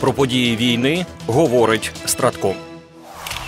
Про події війни говорить Стратком.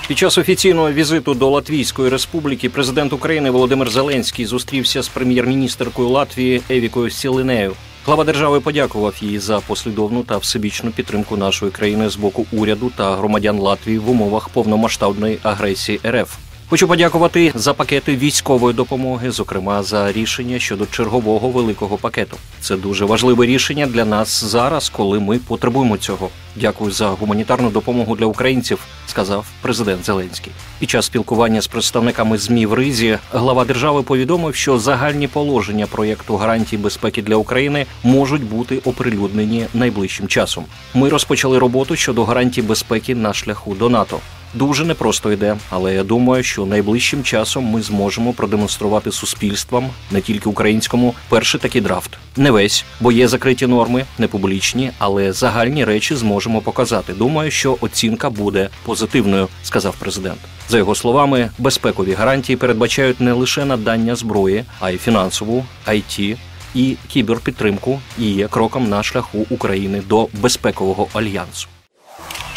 Під час офіційного візиту до Латвійської республіки президент України Володимир Зеленський зустрівся з прем'єр-міністеркою Латвії Евікою Сілинею. Глава держави подякував їй за послідовну та всебічну підтримку нашої країни з боку уряду та громадян Латвії в умовах повномасштабної агресії РФ. Хочу подякувати за пакети військової допомоги, зокрема за рішення щодо чергового великого пакету. Це дуже важливе рішення для нас зараз, коли ми потребуємо цього. Дякую за гуманітарну допомогу для українців, сказав президент Зеленський. Під час спілкування з представниками змі в Ризі глава держави повідомив, що загальні положення проєкту гарантій безпеки для України можуть бути оприлюднені найближчим часом. Ми розпочали роботу щодо гарантій безпеки на шляху до НАТО. Дуже непросто йде, але я думаю, що найближчим часом ми зможемо продемонструвати суспільствам, не тільки українському, перший такий драфт. Не весь, бо є закриті норми, не публічні, але загальні речі зможемо показати. Думаю, що оцінка буде позитивною, сказав президент. За його словами, безпекові гарантії передбачають не лише надання зброї, а й фінансову, IT і кіберпідтримку і є кроком на шляху України до безпекового альянсу.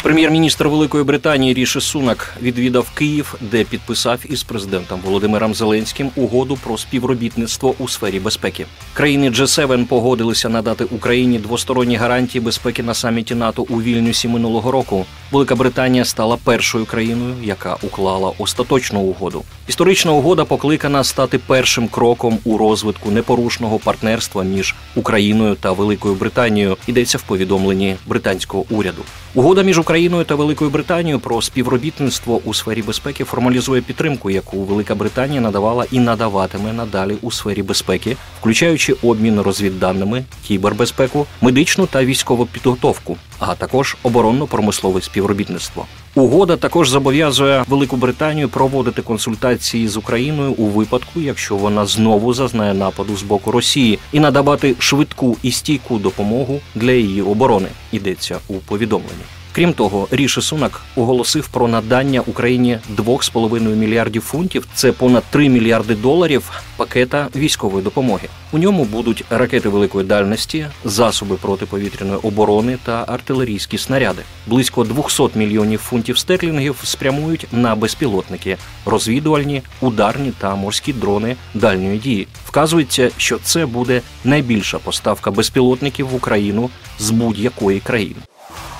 Прем'єр-міністр Великої Британії Ріші Сунак відвідав Київ, де підписав із президентом Володимиром Зеленським угоду про співробітництво у сфері безпеки. Країни G7 погодилися надати Україні двосторонні гарантії безпеки на саміті НАТО у Вільнюсі минулого року. Велика Британія стала першою країною, яка уклала остаточну угоду. Історична угода покликана стати першим кроком у розвитку непорушного партнерства між Україною та Великою Британією. Йдеться в повідомленні британського уряду. Угода між Україною та Великою Британією про співробітництво у сфері безпеки формалізує підтримку, яку Велика Британія надавала і надаватиме надалі у сфері безпеки, включаючи обмін розвідданими, кібербезпеку, медичну та військову підготовку, а також оборонно-промислове співробітництво. Угода також зобов'язує Велику Британію проводити консультації з Україною у випадку, якщо вона знову зазнає нападу з боку Росії, і надавати швидку і стійку допомогу для її оборони. Йдеться у повідомленні. Крім того, Ріші Сунак оголосив про надання Україні 2,5 мільярдів фунтів. Це понад 3 мільярди доларів пакета військової допомоги. У ньому будуть ракети великої дальності, засоби протиповітряної оборони та артилерійські снаряди. Близько 200 мільйонів фунтів стерлінгів спрямують на безпілотники, розвідувальні, ударні та морські дрони дальньої дії. Вказується, що це буде найбільша поставка безпілотників в Україну з будь-якої країни.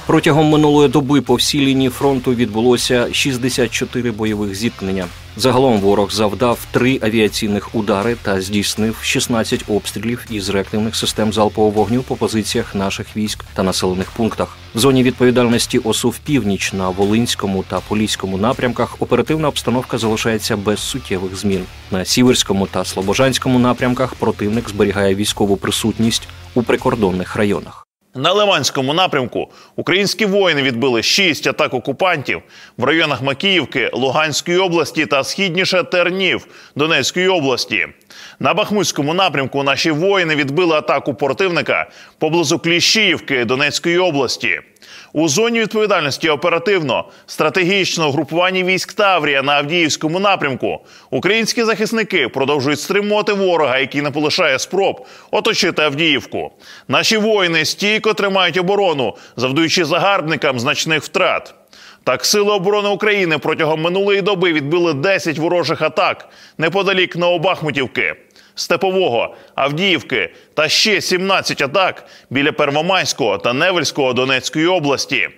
Протягом минулої доби по всій лінії фронту відбулося 64 бойових зіткнення. Загалом ворог завдав три авіаційних удари та здійснив 16 обстрілів із реактивних систем залпового вогню по позиціях наших військ та населених пунктах. В зоні відповідальності ОСУ в північ на Волинському та Поліському напрямках оперативна обстановка залишається без суттєвих змін. На Сіверському та Слобожанському напрямках противник зберігає військову присутність у прикордонних районах. На Лиманському напрямку українські воїни відбили шість атак окупантів в районах Макіївки, Луганської області та східніше Тернів Донецької області. На Бахмутському напрямку наші воїни відбили атаку противника поблизу Кліщіївки Донецької області. У зоні відповідальності оперативно стратегічного групування військ Таврія на Авдіївському напрямку українські захисники продовжують стримувати ворога, який не полишає спроб оточити Авдіївку. Наші воїни стійко тримають оборону, завдаючи загарбникам значних втрат. Так, сили оборони України протягом минулої доби відбили 10 ворожих атак неподалік Новобахмутівки. Степового, Авдіївки та ще 17 атак біля Первомайського та Невельського Донецької області.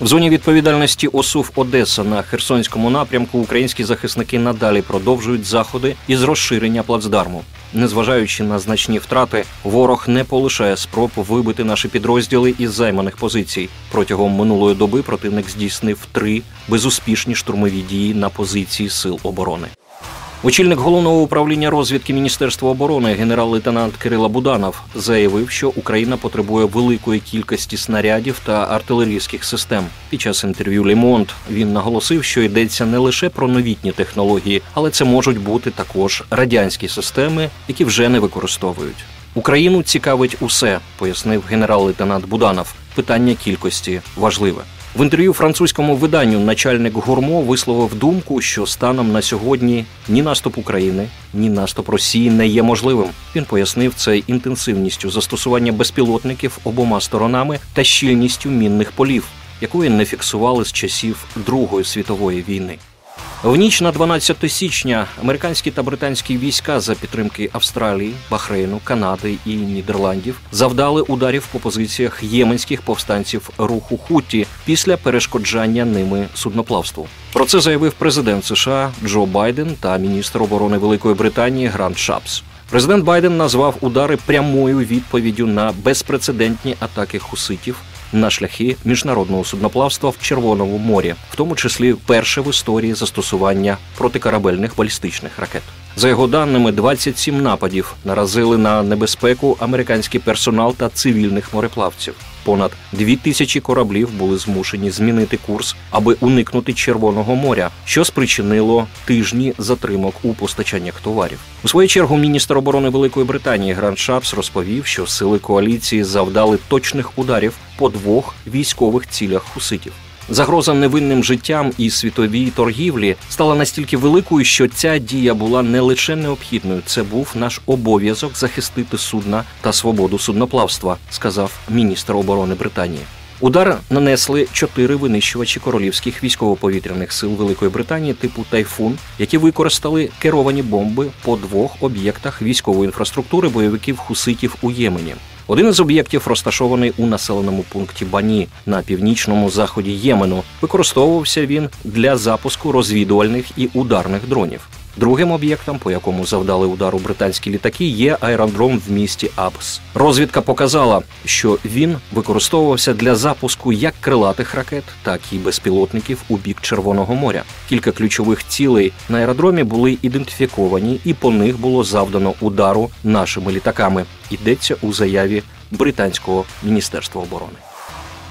В зоні відповідальності ОСУВ Одеса на Херсонському напрямку українські захисники надалі продовжують заходи із розширення плацдарму. Незважаючи на значні втрати, ворог не полишає спроб вибити наші підрозділи із займаних позицій. Протягом минулої доби противник здійснив три безуспішні штурмові дії на позиції сил оборони. Очільник головного управління розвідки Міністерства оборони генерал-лейтенант Кирила Буданов заявив, що Україна потребує великої кількості снарядів та артилерійських систем. Під час інтерв'ю Лемонт він наголосив, що йдеться не лише про новітні технології, але це можуть бути також радянські системи, які вже не використовують. Україну цікавить усе, пояснив генерал-лейтенант Буданов. Питання кількості важливе. В інтерв'ю французькому виданню начальник гурмо висловив думку, що станом на сьогодні ні наступ України, ні наступ Росії не є можливим. Він пояснив це інтенсивністю застосування безпілотників обома сторонами та щільністю мінних полів, якої не фіксували з часів Другої світової війни. В ніч на 12 січня американські та британські війська за підтримки Австралії, Бахрейну, Канади і Нідерландів завдали ударів по позиціях єменських повстанців руху Хуті після перешкоджання ними судноплавству. Про це заявив президент США Джо Байден та міністр оборони Великої Британії Грант Шапс. Президент Байден назвав удари прямою відповіддю на безпрецедентні атаки хуситів на шляхи міжнародного судноплавства в Червоному морі, в тому числі перше в історії застосування протикорабельних балістичних ракет. За його даними, 27 нападів наразили на небезпеку американський персонал та цивільних мореплавців. Понад дві тисячі кораблів були змушені змінити курс, аби уникнути Червоного моря, що спричинило тижні затримок у постачаннях товарів. У свою чергу міністр оборони Великої Британії Гранд Шапс розповів, що сили коаліції завдали точних ударів по двох військових цілях хуситів. Загроза невинним життям і світовій торгівлі стала настільки великою, що ця дія була не лише необхідною, це був наш обов'язок захистити судна та свободу судноплавства, сказав міністр оборони Британії. Удар нанесли чотири винищувачі королівських військово-повітряних сил Великої Британії типу Тайфун, які використали керовані бомби по двох об'єктах військової інфраструктури бойовиків хуситів у Ємені. Один із об'єктів розташований у населеному пункті Бані на північному заході Ємену. Використовувався він для запуску розвідувальних і ударних дронів. Другим об'єктом, по якому завдали удару британські літаки, є аеродром в місті Абс. Розвідка показала, що він використовувався для запуску як крилатих ракет, так і безпілотників у бік Червоного моря. Кілька ключових цілей на аеродромі були ідентифіковані, і по них було завдано удару нашими літаками. Йдеться у заяві британського міністерства оборони.